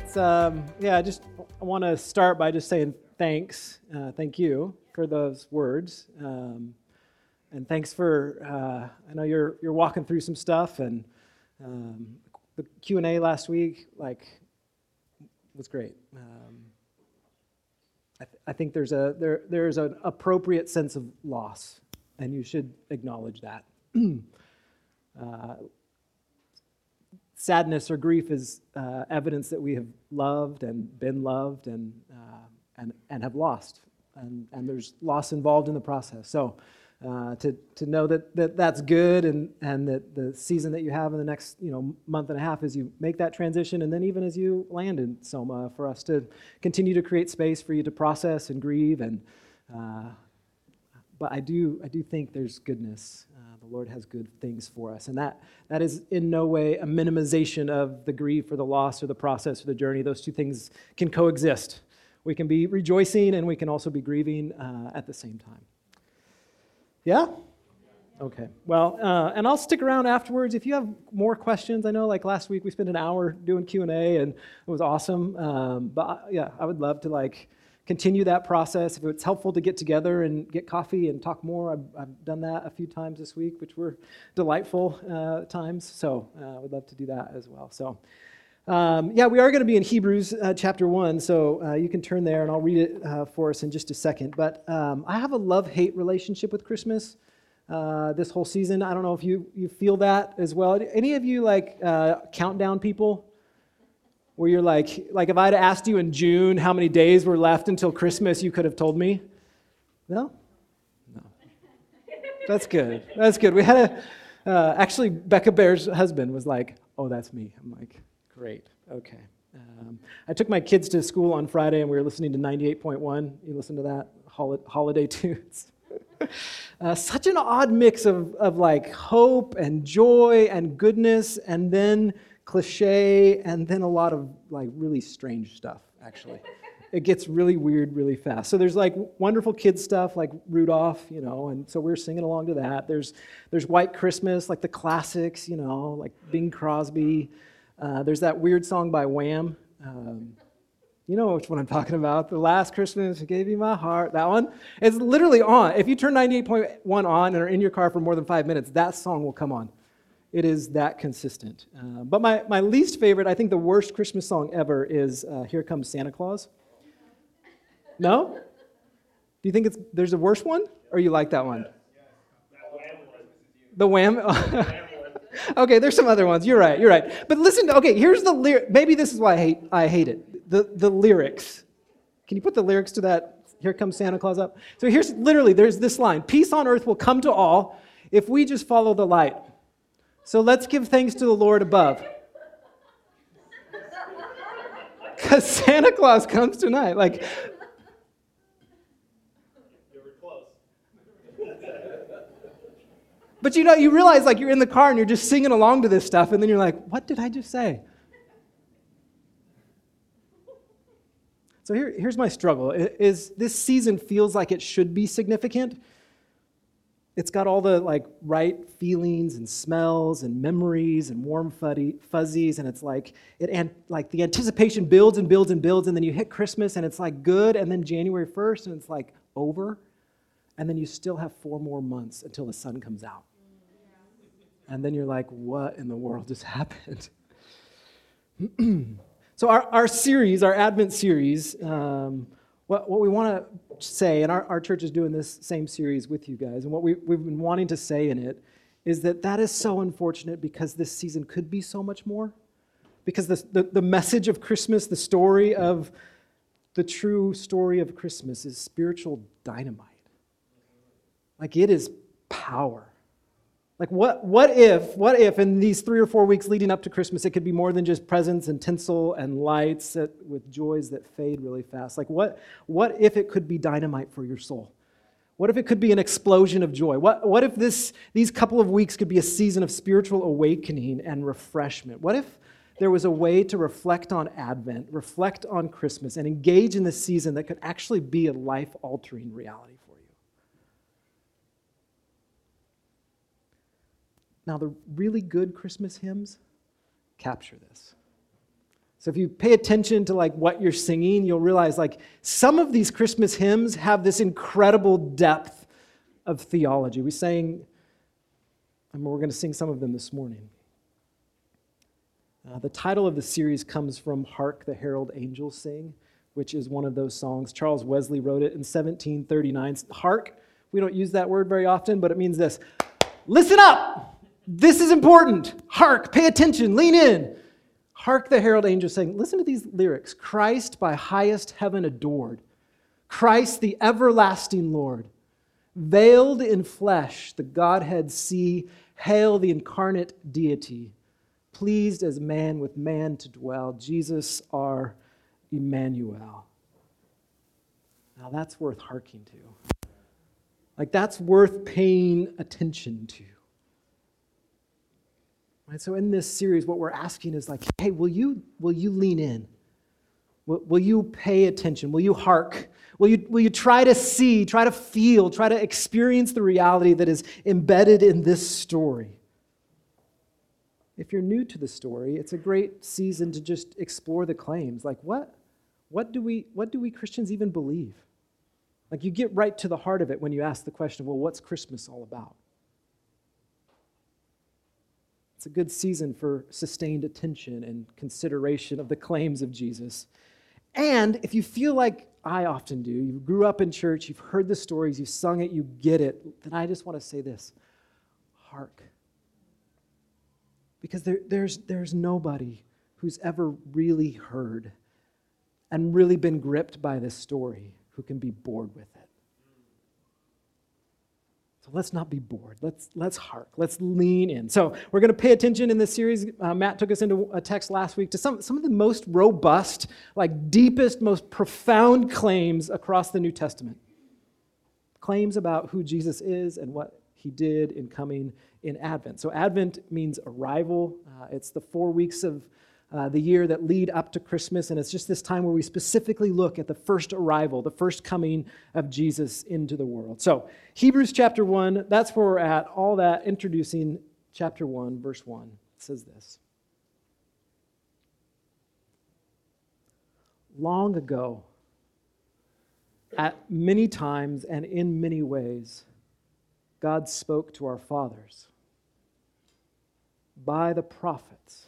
It's um, yeah. I just want to start by just saying thanks. Uh, thank you for those words, um, and thanks for. Uh, I know you're you're walking through some stuff, and um, the Q and A last week like was great. Um, I, th- I think there's a there there's an appropriate sense of loss, and you should acknowledge that. uh, sadness or grief is uh, evidence that we have loved and been loved and, uh, and, and have lost. And, and there's loss involved in the process. So uh, to, to know that, that that's good and, and that the season that you have in the next you know, month and a half as you make that transition, and then even as you land in Soma, for us to continue to create space for you to process and grieve. And, uh, but I do, I do think there's goodness Lord has good things for us. And that, that is in no way a minimization of the grief or the loss or the process or the journey. Those two things can coexist. We can be rejoicing and we can also be grieving uh, at the same time. Yeah? Okay. Well, uh, and I'll stick around afterwards if you have more questions. I know, like last week, we spent an hour doing Q and A, and it was awesome. Um, but yeah, I would love to like continue that process. If it's helpful to get together and get coffee and talk more, I've, I've done that a few times this week, which were delightful uh, times. So uh, I would love to do that as well. So. Um, yeah, we are going to be in Hebrews uh, chapter 1, so uh, you can turn there and I'll read it uh, for us in just a second. But um, I have a love hate relationship with Christmas uh, this whole season. I don't know if you, you feel that as well. Any of you like uh, countdown people? Where you're like, like if I'd asked you in June how many days were left until Christmas, you could have told me? No? No. That's good. That's good. We had a, uh, actually, Becca Bear's husband was like, oh, that's me. I'm like, great. Okay. Um, I took my kids to school on Friday and we were listening to 98.1. You listen to that? Holiday tunes. Uh, such an odd mix of, of like hope and joy and goodness, and then cliche, and then a lot of like really strange stuff, actually. it gets really weird really fast. So there's like wonderful kids stuff like Rudolph, you know, and so we're singing along to that. There's there's White Christmas, like the classics, you know, like Bing Crosby. Uh, there's that weird song by Wham. Um, you know which one I'm talking about. The last Christmas, I gave you my heart. That one. It's literally on. If you turn 98.1 on and are in your car for more than five minutes, that song will come on. It is that consistent. Uh, but my, my least favorite, I think the worst Christmas song ever is uh, Here Comes Santa Claus. No? Do you think it's, there's a worse one? Or you like that one? The Wham? okay, there's some other ones. You're right, you're right. But listen, okay, here's the lyric. Maybe this is why I hate, I hate it. The, the lyrics. Can you put the lyrics to that Here Comes Santa Claus up? So here's literally, there's this line Peace on earth will come to all if we just follow the light. So let's give thanks to the Lord above. Because Santa Claus comes tonight. Like, But you know, you realize like you're in the car and you're just singing along to this stuff, and then you're like, what did I just say? So here, here's my struggle. Is this season feels like it should be significant, it's got all the like right feelings and smells and memories and warm fuzzies, and it's like it and like the anticipation builds and builds and builds, and then you hit Christmas and it's like good, and then January 1st and it's like over, and then you still have four more months until the sun comes out, and then you're like, what in the world just happened? so our, our series, our Advent series. Um, what, what we want to say, and our, our church is doing this same series with you guys, and what we, we've been wanting to say in it is that that is so unfortunate because this season could be so much more. Because the, the, the message of Christmas, the story of the true story of Christmas is spiritual dynamite. Like it is power. Like, what, what if, what if in these three or four weeks leading up to Christmas, it could be more than just presents and tinsel and lights that, with joys that fade really fast? Like, what, what if it could be dynamite for your soul? What if it could be an explosion of joy? What, what if this, these couple of weeks could be a season of spiritual awakening and refreshment? What if there was a way to reflect on Advent, reflect on Christmas, and engage in this season that could actually be a life altering reality? Now, the really good Christmas hymns capture this. So if you pay attention to like what you're singing, you'll realize like some of these Christmas hymns have this incredible depth of theology. We sang, and we're going to sing some of them this morning. Uh, the title of the series comes from Hark the Herald Angels Sing, which is one of those songs. Charles Wesley wrote it in 1739. Hark, we don't use that word very often, but it means this Listen up! This is important. Hark, pay attention, lean in. Hark the herald angels saying, Listen to these lyrics Christ by highest heaven adored, Christ the everlasting Lord, veiled in flesh, the Godhead see, hail the incarnate deity, pleased as man with man to dwell, Jesus our Emmanuel. Now that's worth harking to. Like, that's worth paying attention to. Right? So in this series, what we're asking is like, hey, will you, will you lean in? Will, will you pay attention? Will you hark? Will you, will you try to see, try to feel, try to experience the reality that is embedded in this story? If you're new to the story, it's a great season to just explore the claims. Like, what, what, do, we, what do we Christians even believe? Like, you get right to the heart of it when you ask the question, well, what's Christmas all about? It's a good season for sustained attention and consideration of the claims of Jesus. And if you feel like I often do, you grew up in church, you've heard the stories, you've sung it, you get it, then I just want to say this hark. Because there, there's, there's nobody who's ever really heard and really been gripped by this story who can be bored with it. So let's not be bored. Let's, let's hark. Let's lean in. So we're going to pay attention in this series. Uh, Matt took us into a text last week to some, some of the most robust, like deepest, most profound claims across the New Testament. Claims about who Jesus is and what he did in coming in Advent. So Advent means arrival. Uh, it's the four weeks of uh, the year that lead up to Christmas. And it's just this time where we specifically look at the first arrival, the first coming of Jesus into the world. So, Hebrews chapter 1, that's where we're at. All that introducing chapter 1, verse 1. Says this Long ago, at many times and in many ways, God spoke to our fathers by the prophets.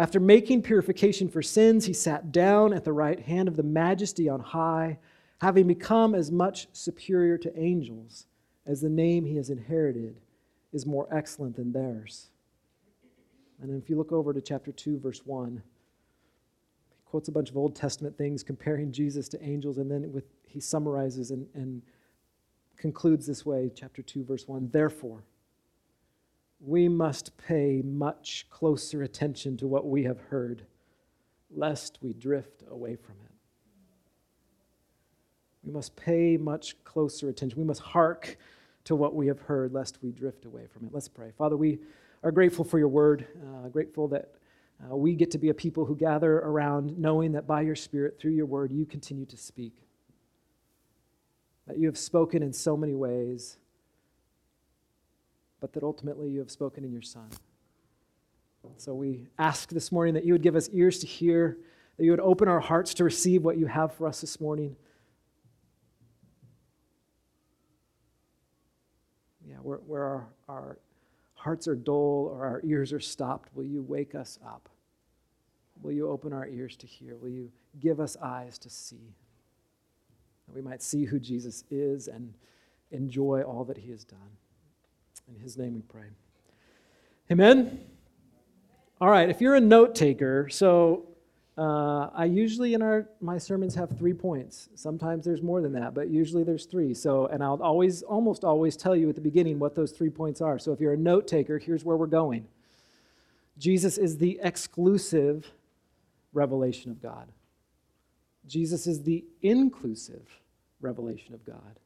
After making purification for sins, he sat down at the right hand of the majesty on high, having become as much superior to angels as the name he has inherited is more excellent than theirs. And if you look over to chapter 2, verse 1, he quotes a bunch of Old Testament things comparing Jesus to angels, and then with, he summarizes and, and concludes this way, chapter 2, verse 1 Therefore, we must pay much closer attention to what we have heard, lest we drift away from it. We must pay much closer attention. We must hark to what we have heard, lest we drift away from it. Let's pray. Father, we are grateful for your word, uh, grateful that uh, we get to be a people who gather around knowing that by your Spirit, through your word, you continue to speak. That you have spoken in so many ways but that ultimately you have spoken in your Son. So we ask this morning that you would give us ears to hear, that you would open our hearts to receive what you have for us this morning. Yeah, where, where our, our hearts are dull or our ears are stopped, will you wake us up? Will you open our ears to hear? Will you give us eyes to see? That we might see who Jesus is and enjoy all that he has done. In his name we pray. Amen? All right, if you're a note taker, so uh, I usually in our my sermons have three points. Sometimes there's more than that, but usually there's three. So, and I'll always, almost always tell you at the beginning what those three points are. So if you're a note taker, here's where we're going. Jesus is the exclusive revelation of God. Jesus is the inclusive revelation of God.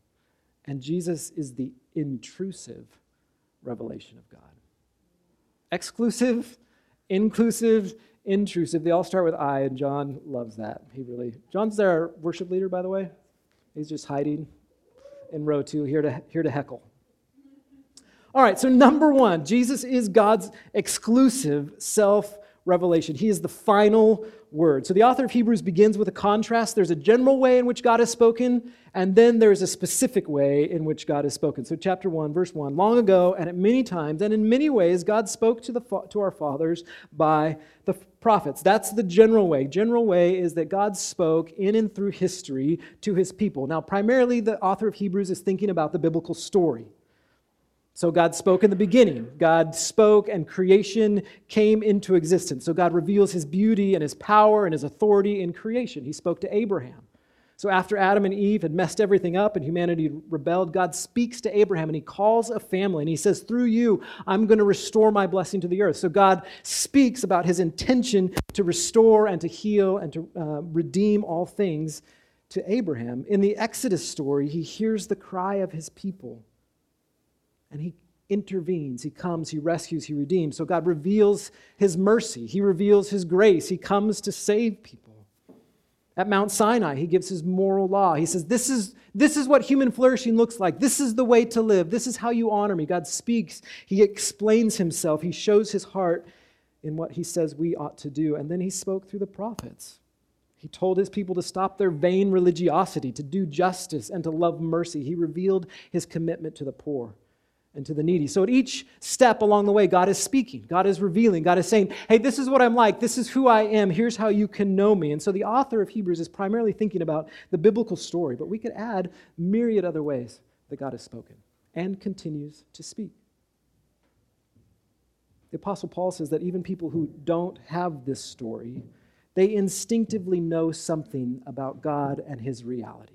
And Jesus is the intrusive revelation of God. Exclusive, inclusive, intrusive. They all start with I, and John loves that. He really. John's our worship leader, by the way. He's just hiding in row two, here to, here to heckle. All right, so number one, Jesus is God's exclusive self revelation. He is the final word. So the author of Hebrews begins with a contrast. There's a general way in which God has spoken, and then there's a specific way in which God has spoken. So, chapter 1, verse 1 Long ago, and at many times, and in many ways, God spoke to, the, to our fathers by the prophets. That's the general way. General way is that God spoke in and through history to his people. Now, primarily, the author of Hebrews is thinking about the biblical story. So God spoke in the beginning. God spoke and creation came into existence. So God reveals his beauty and his power and his authority in creation. He spoke to Abraham. So after Adam and Eve had messed everything up and humanity rebelled, God speaks to Abraham and he calls a family and he says, Through you, I'm going to restore my blessing to the earth. So God speaks about his intention to restore and to heal and to uh, redeem all things to Abraham. In the Exodus story, he hears the cry of his people and he intervenes. He comes, he rescues, he redeems. So God reveals his mercy, he reveals his grace, he comes to save people. At Mount Sinai, he gives his moral law. He says, this is, this is what human flourishing looks like. This is the way to live. This is how you honor me. God speaks. He explains himself. He shows his heart in what he says we ought to do. And then he spoke through the prophets. He told his people to stop their vain religiosity, to do justice, and to love mercy. He revealed his commitment to the poor and to the needy. So at each step along the way, God is speaking, God is revealing, God is saying, hey, this is what I'm like, this is who I am, here's how you can know me. And so the author of Hebrews is primarily thinking about the biblical story, but we could add myriad other ways that God has spoken and continues to speak. The Apostle Paul says that even people who don't have this story, they instinctively know something about God and his reality.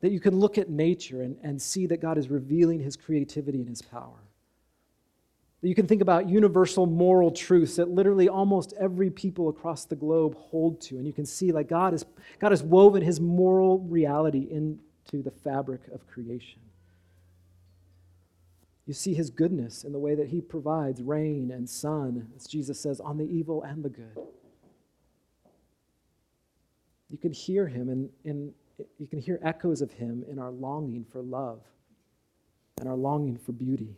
That you can look at nature and, and see that God is revealing his creativity and his power. That you can think about universal moral truths that literally almost every people across the globe hold to. And you can see like God, is, God has woven his moral reality into the fabric of creation. You see his goodness in the way that he provides rain and sun, as Jesus says, on the evil and the good. You can hear him in, in you can hear echoes of him in our longing for love and our longing for beauty.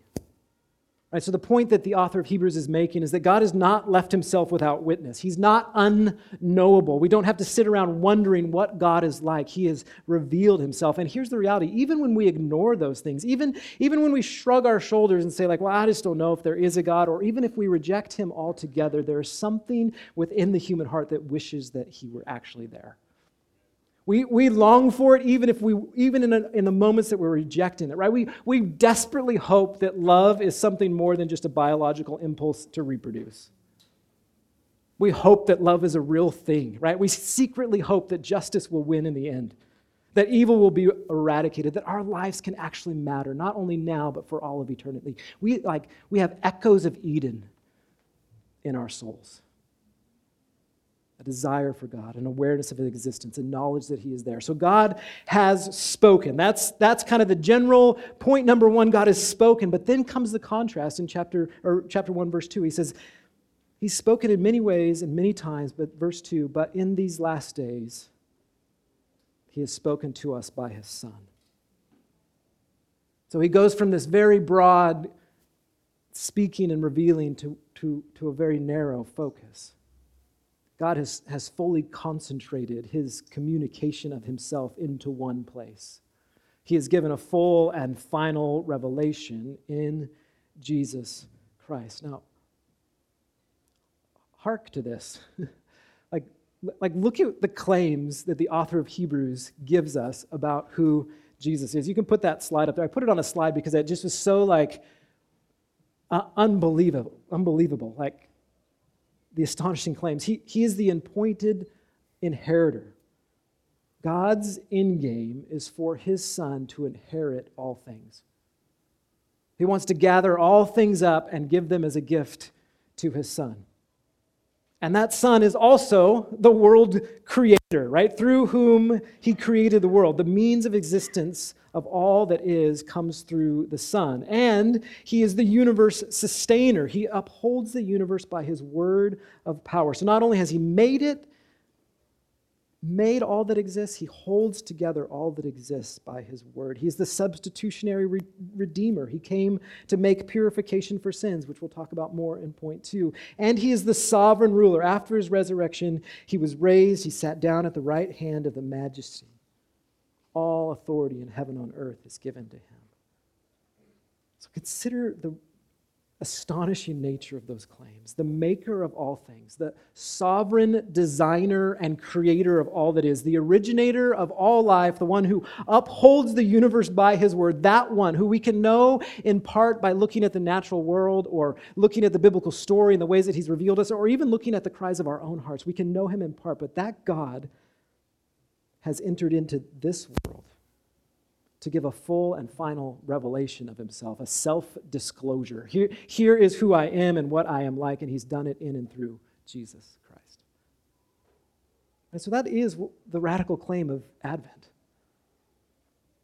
Right, so the point that the author of Hebrews is making is that God has not left himself without witness. He's not unknowable. We don't have to sit around wondering what God is like. He has revealed himself. And here's the reality, even when we ignore those things, even, even when we shrug our shoulders and say like, "Well, I just don't know if there is a God," or even if we reject him altogether, there is something within the human heart that wishes that he were actually there. We, we long for it even if we even in, a, in the moments that we're rejecting it, right? We, we desperately hope that love is something more than just a biological impulse to reproduce. We hope that love is a real thing, right? We secretly hope that justice will win in the end, that evil will be eradicated, that our lives can actually matter, not only now, but for all of eternity. We, like, we have echoes of Eden in our souls a desire for God, an awareness of his existence, a knowledge that he is there. So God has spoken. That's, that's kind of the general point number one. God has spoken. But then comes the contrast in chapter, or chapter 1, verse 2. He says, He's spoken in many ways and many times, but verse 2, but in these last days, he has spoken to us by his Son. So he goes from this very broad speaking and revealing to, to, to a very narrow focus. God has, has fully concentrated his communication of himself into one place. He has given a full and final revelation in Jesus Christ. Now, hark to this. like, like, look at the claims that the author of Hebrews gives us about who Jesus is. You can put that slide up there. I put it on a slide because it just was so like uh, unbelievable, unbelievable. Like the astonishing claims. He, he is the appointed inheritor. God's end game is for his son to inherit all things. He wants to gather all things up and give them as a gift to his son. And that Son is also the world creator, right? Through whom he created the world. The means of existence of all that is comes through the Son. And he is the universe sustainer. He upholds the universe by his word of power. So not only has he made it, made all that exists, he holds together all that exists by his word. He's the substitutionary re- redeemer. He came to make purification for sins, which we'll talk about more in point two. And he is the sovereign ruler. After his resurrection, he was raised, he sat down at the right hand of the majesty. All authority in heaven on earth is given to him. So consider the astonishing nature of those claims. The maker of all things, the sovereign designer and creator of all that is, the originator of all life, the one who upholds the universe by his word, that one who we can know in part by looking at the natural world or looking at the biblical story and the ways that he's revealed us, or even looking at the cries of our own hearts. We can know him in part, but that God has entered into this world to give a full and final revelation of himself, a self disclosure. Here, here is who I am and what I am like, and he's done it in and through Jesus Christ. And so that is the radical claim of Advent.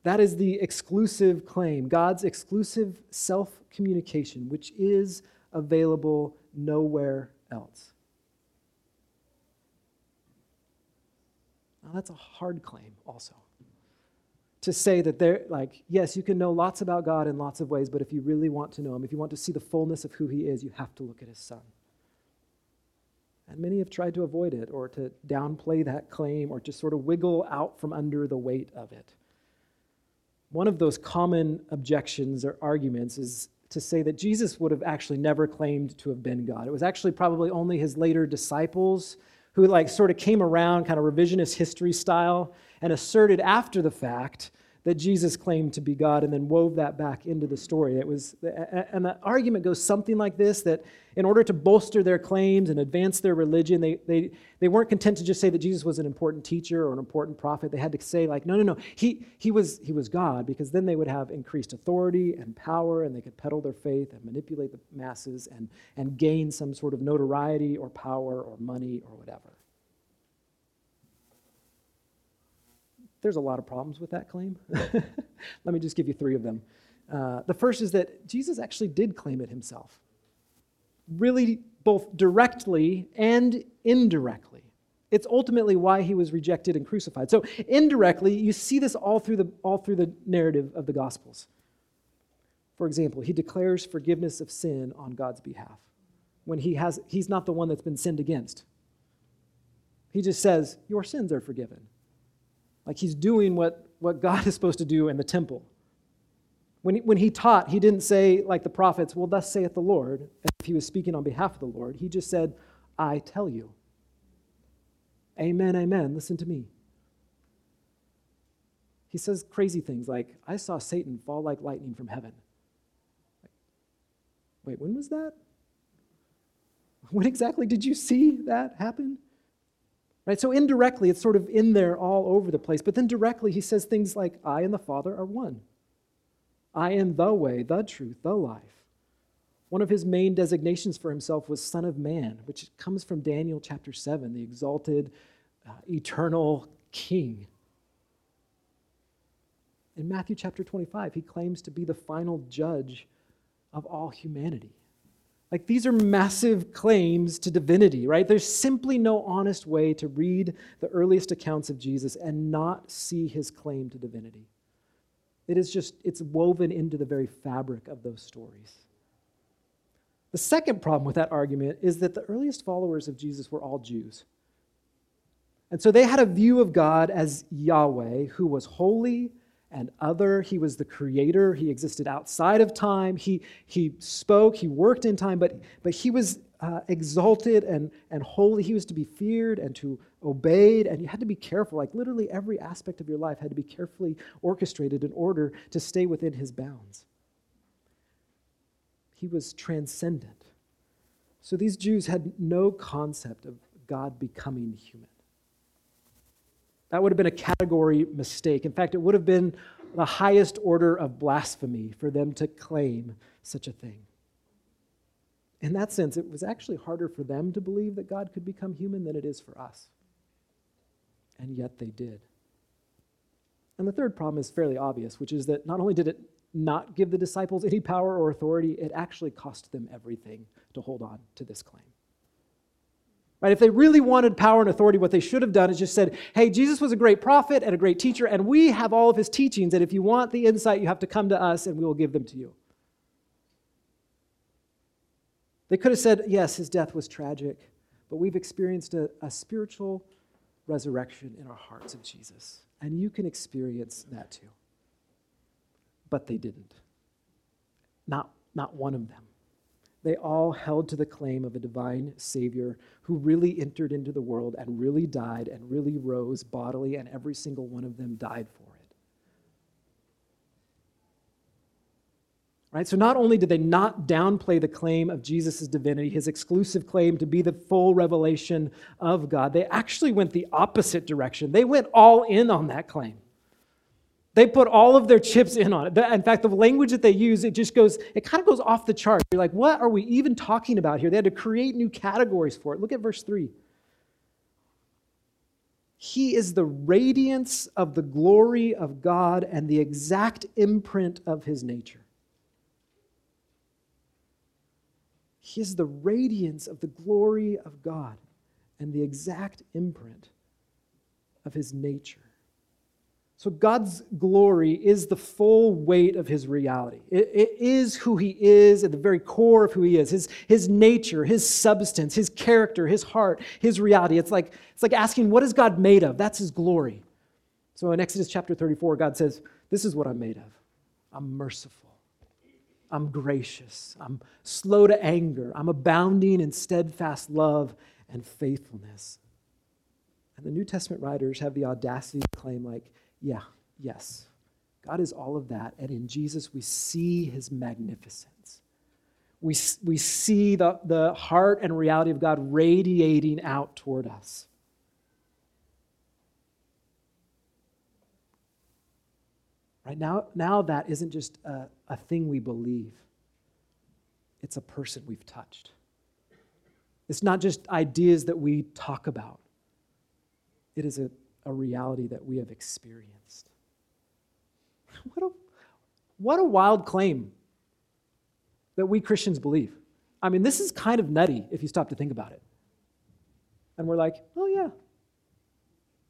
That is the exclusive claim, God's exclusive self communication, which is available nowhere else. Now, that's a hard claim, also to say that they're like, yes, you can know lots about God in lots of ways, but if you really want to know Him, if you want to see the fullness of who He is, you have to look at His Son. And many have tried to avoid it or to downplay that claim or just sort of wiggle out from under the weight of it. One of those common objections or arguments is to say that Jesus would have actually never claimed to have been God. It was actually probably only his later disciples who like sort of came around kind of revisionist history style and asserted after the fact that Jesus claimed to be God and then wove that back into the story. It was, and the argument goes something like this that in order to bolster their claims and advance their religion, they, they, they weren't content to just say that Jesus was an important teacher or an important prophet. They had to say, like, no, no, no, he, he, was, he was God, because then they would have increased authority and power and they could peddle their faith and manipulate the masses and, and gain some sort of notoriety or power or money or whatever. There's a lot of problems with that claim. Let me just give you three of them. Uh, the first is that Jesus actually did claim it himself, really, both directly and indirectly. It's ultimately why he was rejected and crucified. So, indirectly, you see this all through the, all through the narrative of the Gospels. For example, he declares forgiveness of sin on God's behalf when he has, he's not the one that's been sinned against. He just says, Your sins are forgiven. Like he's doing what, what God is supposed to do in the temple. When he, when he taught, he didn't say, like the prophets, well, thus saith the Lord, as if he was speaking on behalf of the Lord. He just said, I tell you. Amen, amen. Listen to me. He says crazy things like, I saw Satan fall like lightning from heaven. Wait, when was that? When exactly did you see that happen? Right? So indirectly, it's sort of in there all over the place. But then directly, he says things like, I and the Father are one. I am the way, the truth, the life. One of his main designations for himself was Son of Man, which comes from Daniel chapter 7, the exalted, uh, eternal King. In Matthew chapter 25, he claims to be the final judge of all humanity. Like these are massive claims to divinity, right? There's simply no honest way to read the earliest accounts of Jesus and not see his claim to divinity. It is just, it's woven into the very fabric of those stories. The second problem with that argument is that the earliest followers of Jesus were all Jews. And so they had a view of God as Yahweh, who was holy and other. He was the creator. He existed outside of time. He, he spoke, he worked in time, but, but he was uh, exalted and, and holy. He was to be feared and to obeyed, and you had to be careful. Like literally every aspect of your life had to be carefully orchestrated in order to stay within his bounds. He was transcendent. So these Jews had no concept of God becoming human. That would have been a category mistake. In fact, it would have been the highest order of blasphemy for them to claim such a thing. In that sense, it was actually harder for them to believe that God could become human than it is for us. And yet they did. And the third problem is fairly obvious, which is that not only did it not give the disciples any power or authority, it actually cost them everything to hold on to this claim. Right? If they really wanted power and authority, what they should have done is just said, hey, Jesus was a great prophet and a great teacher, and we have all of his teachings, and if you want the insight, you have to come to us and we will give them to you. They could have said, yes, his death was tragic, but we've experienced a, a spiritual resurrection in our hearts of Jesus, and you can experience that too. But they didn't. Not, not one of them they all held to the claim of a divine Savior who really entered into the world and really died and really rose bodily, and every single one of them died for it. Right? So, not only did they not downplay the claim of Jesus' divinity, his exclusive claim to be the full revelation of God, they actually went the opposite direction. They went all in on that claim. They put all of their chips in on it. In fact, the language that they use, it just goes, it kind of goes off the chart. You're like, what are we even talking about here? They had to create new categories for it. Look at verse 3. He is the radiance of the glory of God and the exact imprint of his nature. He is the radiance of the glory of God and the exact imprint of his nature. So, God's glory is the full weight of his reality. It, it is who he is at the very core of who he is his, his nature, his substance, his character, his heart, his reality. It's like, it's like asking, what is God made of? That's his glory. So, in Exodus chapter 34, God says, This is what I'm made of. I'm merciful, I'm gracious, I'm slow to anger, I'm abounding in steadfast love and faithfulness. And the New Testament writers have the audacity to claim, like, yeah, yes. God is all of that. And in Jesus, we see his magnificence. We, we see the, the heart and reality of God radiating out toward us. Right now, now that isn't just a, a thing we believe, it's a person we've touched. It's not just ideas that we talk about, it is a a reality that we have experienced. What a, what a wild claim that we Christians believe. I mean, this is kind of nutty if you stop to think about it. And we're like, oh, yeah,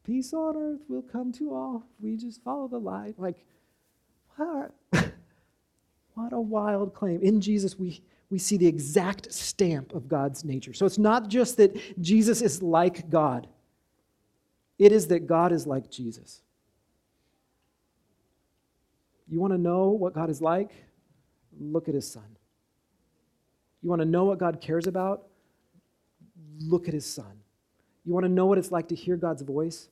peace on earth will come to all. We just follow the light. Like, what, what a wild claim. In Jesus, we, we see the exact stamp of God's nature. So it's not just that Jesus is like God, it is that God is like Jesus. You want to know what God is like? Look at his son. You want to know what God cares about? Look at his son. You want to know what it's like to hear God's voice?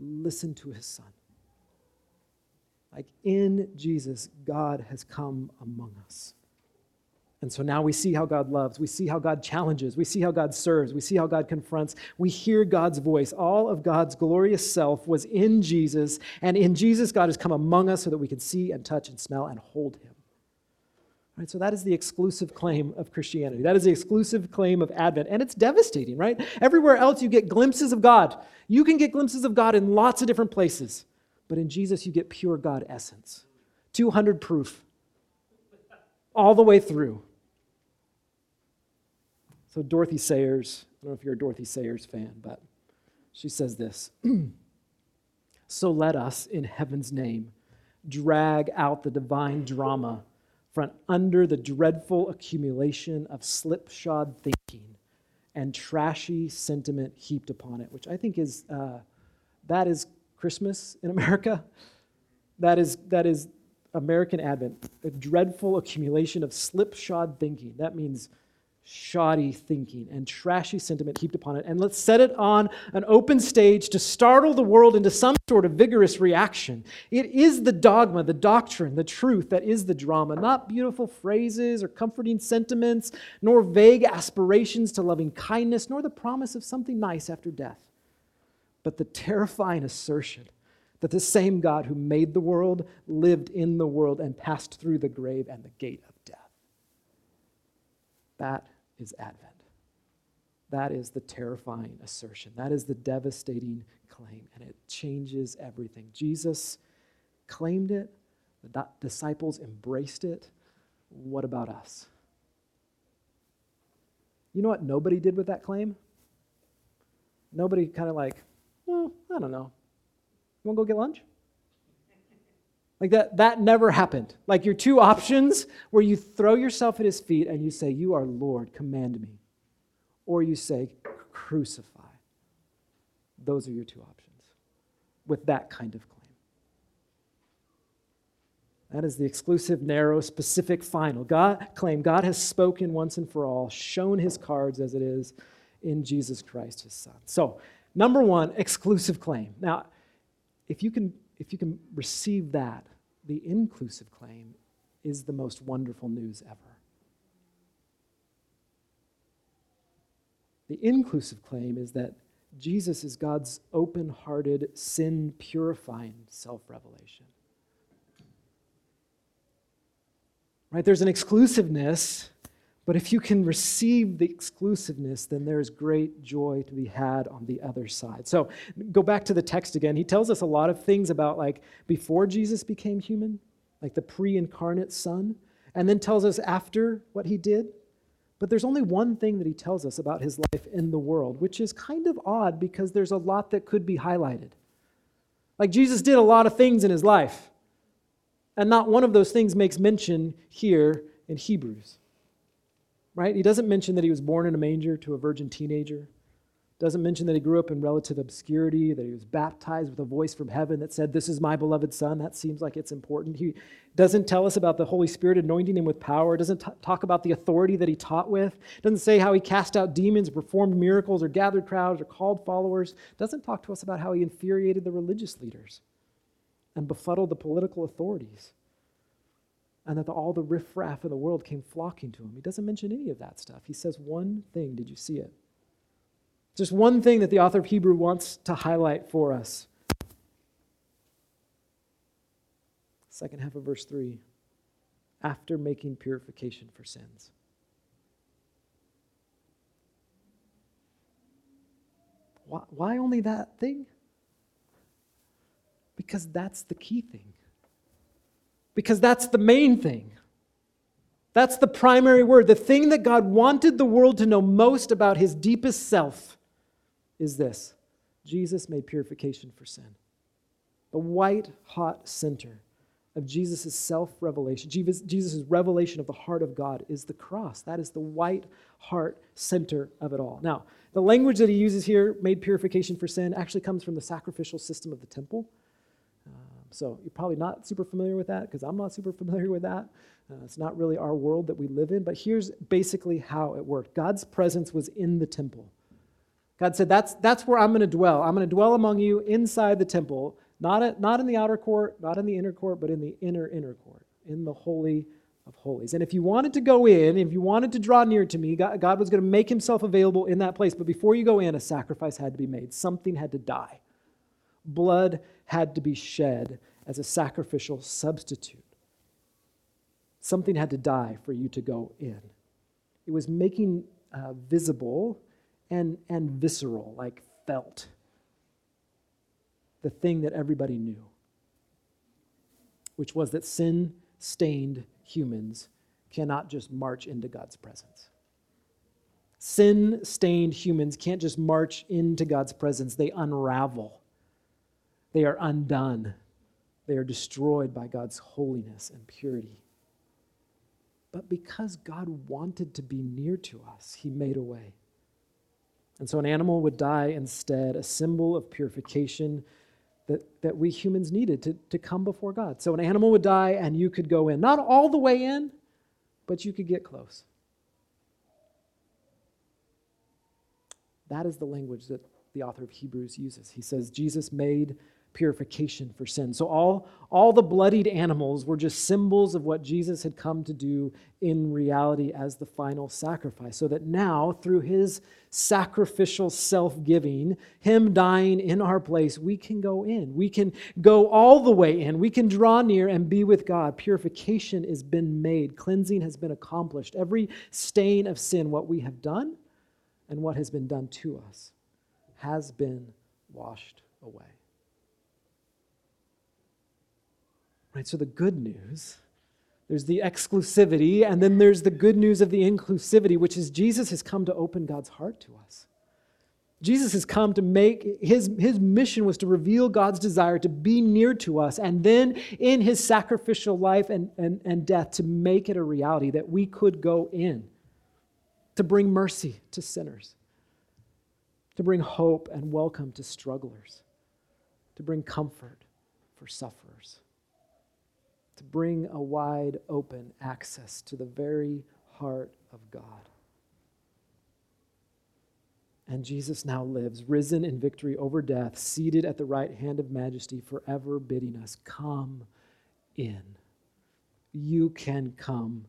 Listen to his son. Like in Jesus, God has come among us. And so now we see how God loves. We see how God challenges. We see how God serves. We see how God confronts. We hear God's voice. All of God's glorious self was in Jesus. And in Jesus, God has come among us so that we can see and touch and smell and hold him. Right, so that is the exclusive claim of Christianity. That is the exclusive claim of Advent. And it's devastating, right? Everywhere else you get glimpses of God. You can get glimpses of God in lots of different places. But in Jesus, you get pure God essence. 200 proof. All the way through. So, Dorothy Sayers, I don't know if you're a Dorothy Sayers fan, but she says this So let us, in heaven's name, drag out the divine drama from under the dreadful accumulation of slipshod thinking and trashy sentiment heaped upon it, which I think is uh, that is Christmas in America. That is that is American Advent, a dreadful accumulation of slipshod thinking. That means shoddy thinking and trashy sentiment heaped upon it, and let's set it on an open stage to startle the world into some sort of vigorous reaction. It is the dogma, the doctrine, the truth that is the drama, not beautiful phrases or comforting sentiments, nor vague aspirations to loving kindness, nor the promise of something nice after death, but the terrifying assertion that the same God who made the world lived in the world and passed through the grave and the gate of death. That is Advent. That is the terrifying assertion. That is the devastating claim, and it changes everything. Jesus claimed it, the disciples embraced it. What about us? You know what nobody did with that claim? Nobody kind of like, well, I don't know. You want to go get lunch? Like that, that never happened. Like your two options where you throw yourself at his feet and you say, You are Lord, command me. Or you say, Crucify. Those are your two options with that kind of claim. That is the exclusive, narrow, specific, final God claim. God has spoken once and for all, shown his cards as it is in Jesus Christ, his son. So, number one, exclusive claim. Now, if you can, if you can receive that, the inclusive claim is the most wonderful news ever. The inclusive claim is that Jesus is God's open hearted, sin purifying self revelation. Right? There's an exclusiveness but if you can receive the exclusiveness, then there's great joy to be had on the other side. So go back to the text again. He tells us a lot of things about like before Jesus became human, like the pre incarnate Son, and then tells us after what he did. But there's only one thing that he tells us about his life in the world, which is kind of odd because there's a lot that could be highlighted. Like Jesus did a lot of things in his life, and not one of those things makes mention here in Hebrews right? He doesn't mention that he was born in a manger to a virgin teenager. Doesn't mention that he grew up in relative obscurity, that he was baptized with a voice from heaven that said, This is my beloved Son. That seems like it's important. He doesn't tell us about the Holy Spirit anointing him with power. Doesn't t- talk about the authority that he taught with. Doesn't say how he cast out demons, performed miracles, or gathered crowds, or called followers. Doesn't talk to us about how he infuriated the religious leaders and befuddled the political authorities and that the, all the riffraff of the world came flocking to him. He doesn't mention any of that stuff. He says one thing. Did you see it? Just one thing that the author of Hebrew wants to highlight for us. Second half of verse 3 after making purification for sins. Why, why only that thing? Because that's the key thing because that's the main thing. That's the primary word. The thing that God wanted the world to know most about his deepest self is this Jesus made purification for sin. The white hot center of Jesus' self revelation, Jesus' revelation of the heart of God is the cross. That is the white heart center of it all. Now, the language that he uses here, made purification for sin, actually comes from the sacrificial system of the temple. So you're probably not super familiar with that because I'm not super familiar with that. Uh, it's not really our world that we live in, but here's basically how it worked God's presence was in the temple. God said, That's, that's where I'm going to dwell. I'm going to dwell among you inside the temple, not, at, not in the outer court, not in the inner court, but in the inner, inner court, in the Holy of Holies. And if you wanted to go in, if you wanted to draw near to me, God, God was going to make himself available in that place. But before you go in, a sacrifice had to be made, something had to die blood had to be shed as a sacrificial substitute. Something had to die for you to go in. It was making uh, visible and, and visceral, like felt, the thing that everybody knew, which was that sin stained humans cannot just march into God's presence. Sin stained humans can't just march into God's presence, they unravel they are undone. They are destroyed by God's holiness and purity. But because God wanted to be near to us, he made a way. And so an animal would die instead, a symbol of purification that, that we humans needed to, to come before God. So an animal would die and you could go in. Not all the way in, but you could get close. That is the language that the author of Hebrews uses. He says, Jesus made purification for sin. So all, all the bloodied animals were just symbols of what Jesus had come to do in reality as the final sacrifice. So that now, through his sacrificial self giving, him dying in our place, we can go in. We can go all the way in. We can draw near and be with God. Purification has been made, cleansing has been accomplished. Every stain of sin, what we have done and what has been done to us, has been washed away. Right? So the good news, there's the exclusivity, and then there's the good news of the inclusivity, which is Jesus has come to open God's heart to us. Jesus has come to make his, his mission was to reveal God's desire to be near to us, and then in his sacrificial life and, and, and death to make it a reality that we could go in, to bring mercy to sinners, to bring hope and welcome to strugglers, to bring comfort for sufferers to bring a wide open access to the very heart of God. And Jesus now lives, risen in victory over death, seated at the right hand of majesty, forever bidding us, Come in. You can come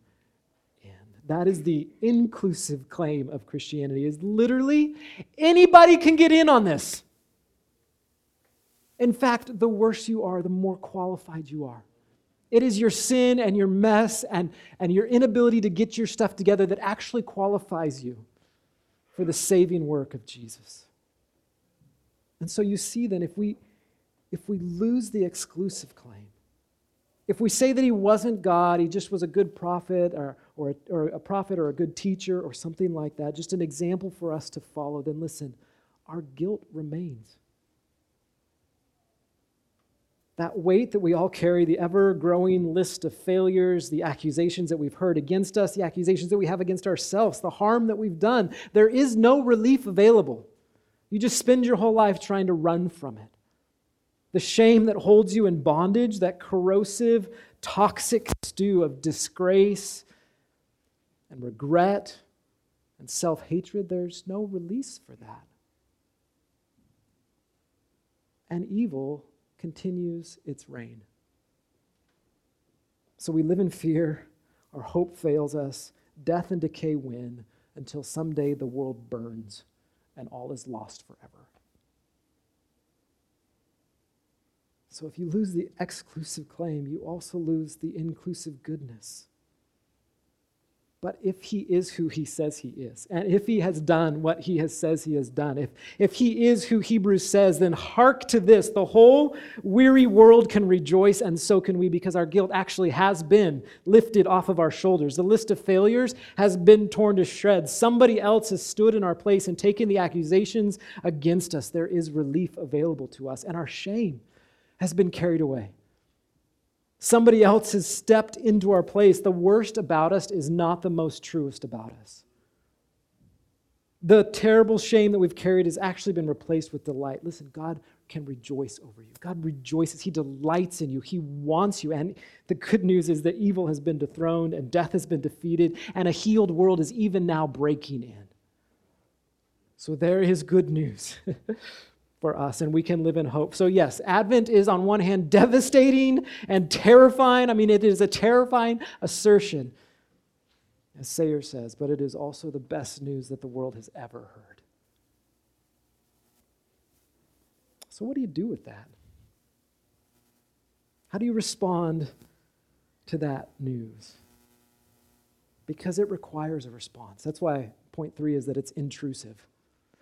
in. That is the inclusive claim of Christianity, is literally anybody can get in on this. In fact, the worse you are, the more qualified you are. It is your sin and your mess and, and your inability to get your stuff together that actually qualifies you for the saving work of Jesus. And so you see then, if we, if we lose the exclusive claim, if we say that he wasn't God, he just was a good prophet or, or, a, or a prophet or a good teacher or something like that, just an example for us to follow, then listen, our guilt remains that weight that we all carry, the ever growing list of failures, the accusations that we've heard against us, the accusations that we have against ourselves, the harm that we've done, there is no relief available. You just spend your whole life trying to run from it. The shame that holds you in bondage, that corrosive, toxic stew of disgrace and regret and self hatred, there's no release for that. And evil continues its reign. So we live in fear, our hope fails us, death and decay win until someday the world burns and all is lost forever. So if you lose the exclusive claim, you also lose the inclusive goodness. But if he is who he says he is, and if he has done what he has says he has done, if, if he is who Hebrews says, then hark to this. The whole weary world can rejoice, and so can we, because our guilt actually has been lifted off of our shoulders. The list of failures has been torn to shreds. Somebody else has stood in our place and taken the accusations against us. There is relief available to us, and our shame has been carried away. Somebody else has stepped into our place. The worst about us is not the most truest about us. The terrible shame that we've carried has actually been replaced with delight. Listen, God can rejoice over you. God rejoices. He delights in you. He wants you. And the good news is that evil has been dethroned and death has been defeated, and a healed world is even now breaking in. So there is good news. for us and we can live in hope. So, yes, Advent is on one hand devastating and terrifying. I mean, it is a terrifying assertion, as Sayers says, but it is also the best news that the world has ever heard. So, what do you do with that? How do you respond to that news? Because it requires a response. That's why point three is that it's intrusive.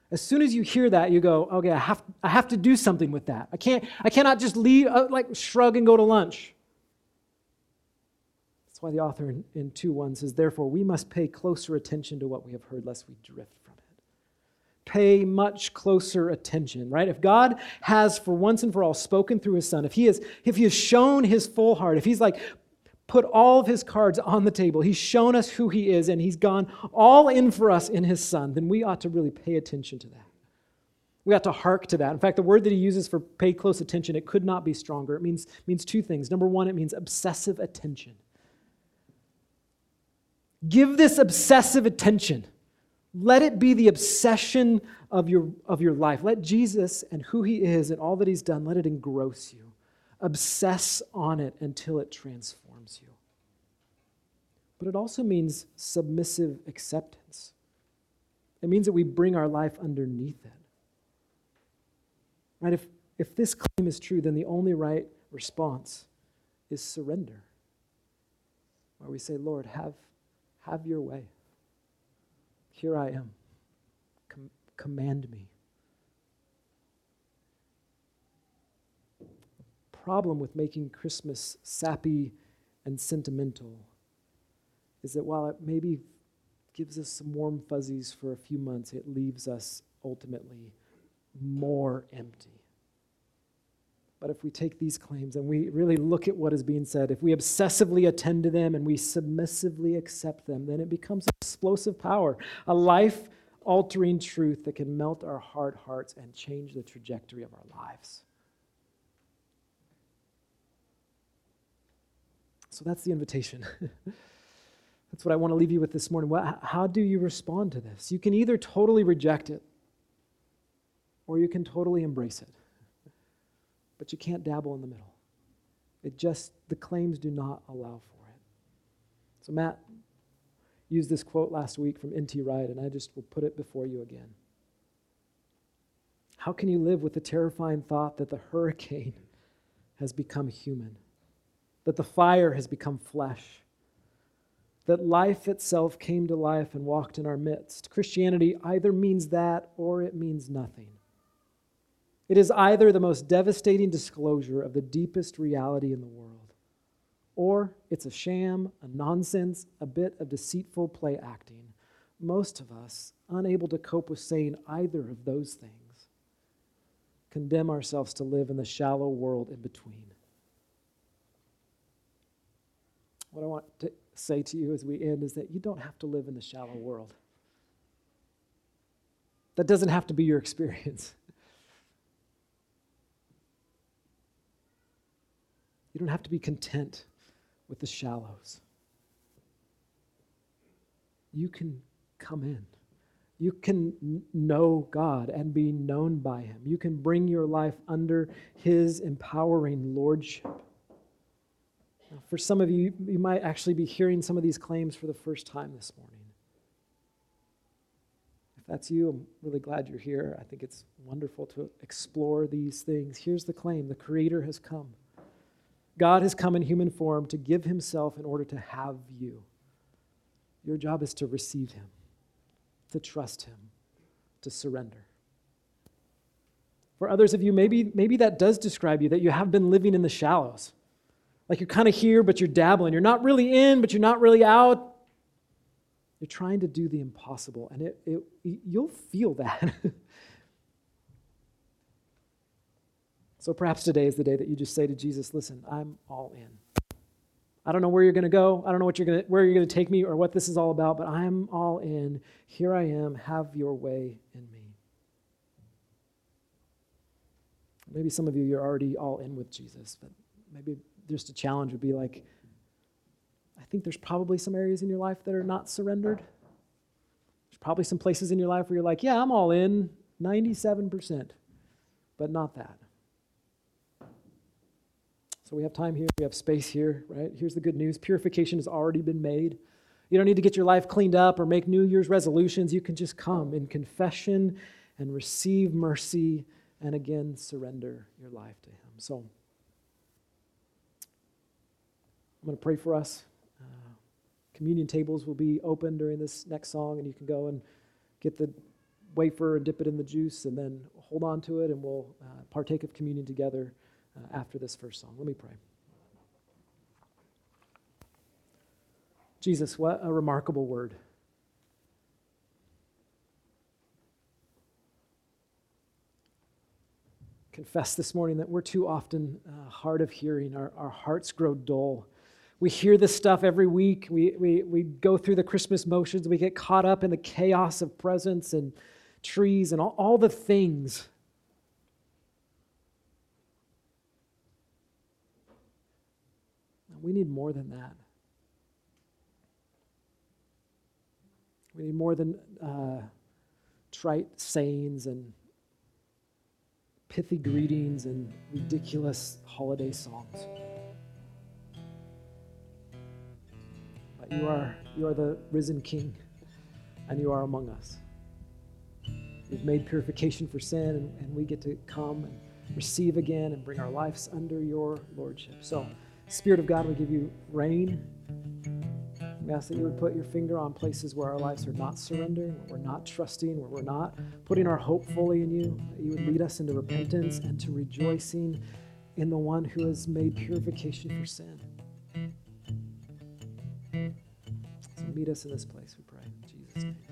As soon as you hear that, you go, okay, I have, I have to do something with that. I, can't, I cannot just leave, uh, like shrug and go to lunch. That's why the author in, in 2 1 says, Therefore, we must pay closer attention to what we have heard, lest we drift from it. Pay much closer attention, right? If God has for once and for all spoken through his son, if he has, if he has shown his full heart, if he's like put all of his cards on the table. He's shown us who he is, and he's gone all in for us in his son. Then we ought to really pay attention to that. We ought to hark to that. In fact, the word that he uses for pay close attention, it could not be stronger. It means, means two things. Number one, it means obsessive attention. Give this obsessive attention. Let it be the obsession of your, of your life. Let Jesus and who he is and all that he's done, let it engross you. Obsess on it until it transforms. But it also means submissive acceptance. It means that we bring our life underneath it. Right? If, if this claim is true, then the only right response is surrender. Where we say, Lord, have, have your way. Here I am. Com- command me. Problem with making Christmas sappy and sentimental is that while it maybe gives us some warm fuzzies for a few months, it leaves us ultimately more empty. But if we take these claims and we really look at what is being said, if we obsessively attend to them and we submissively accept them, then it becomes explosive power, a life altering truth that can melt our hard hearts and change the trajectory of our lives. So that's the invitation. that's what I want to leave you with this morning. How do you respond to this? You can either totally reject it or you can totally embrace it but you can't dabble in the middle. It just, the claims do not allow for it. So, Matt used this quote last week from N.T. Wright, and I just will put it before you again. How can you live with the terrifying thought that the hurricane has become human, that the fire has become flesh, that life itself came to life and walked in our midst? Christianity either means that or it means nothing. It is either the most devastating disclosure of the deepest reality in the world, or it's a sham, a nonsense, a bit of deceitful play acting. Most of us, unable to cope with saying either of those things, condemn ourselves to live in the shallow world in between. What I want to say to you as we end is that you don't have to live in the shallow world. That doesn't have to be your experience. You don't have to be content with the shallows. You can come in. You can know God and be known by Him. You can bring your life under His empowering lordship. Now, for some of you, you might actually be hearing some of these claims for the first time this morning. If that's you, I'm really glad you're here. I think it's wonderful to explore these things. Here's the claim the Creator has come. God has come in human form to give himself in order to have you. Your job is to receive him, to trust him, to surrender. For others of you, maybe, maybe that does describe you, that you have been living in the shallows. Like you're kind of here, but you're dabbling. You're not really in, but you're not really out. You're trying to do the impossible, and it, it, you'll feel that. So perhaps today is the day that you just say to Jesus, listen, I'm all in. I don't know where you're going to go. I don't know what you're going where you're going to take me or what this is all about, but I'm all in. Here I am. Have your way in me. Maybe some of you, you're already all in with Jesus, but maybe just a challenge would be like, I think there's probably some areas in your life that are not surrendered. There's probably some places in your life where you're like, yeah, I'm all in, 97%, but not that. So we have time here, we have space here, right? Here's the good news purification has already been made. You don't need to get your life cleaned up or make New Year's resolutions. You can just come in confession and receive mercy and again surrender your life to Him. So I'm going to pray for us. Uh, communion tables will be open during this next song, and you can go and get the wafer and dip it in the juice and then hold on to it, and we'll uh, partake of communion together uh, after this first song. Let me pray. Jesus, what a remarkable word. Confess this morning that we're too often uh, hard of hearing, our, our hearts grow dull. We hear this stuff every week. We, we, we go through the Christmas motions. We get caught up in the chaos of presents and trees and all, all the things We need more than that. We need more than uh, trite sayings and pithy greetings and ridiculous holiday songs. You are, you are the risen King, and you are among us. You've made purification for sin, and, and we get to come and receive again and bring our lives under your lordship. So, Spirit of God, we give you reign. We ask that you would put your finger on places where our lives are not surrendering, where we're not trusting, where we're not putting our hope fully in you. That you would lead us into repentance and to rejoicing in the one who has made purification for sin. Meet us in this place, we pray. In Jesus' name.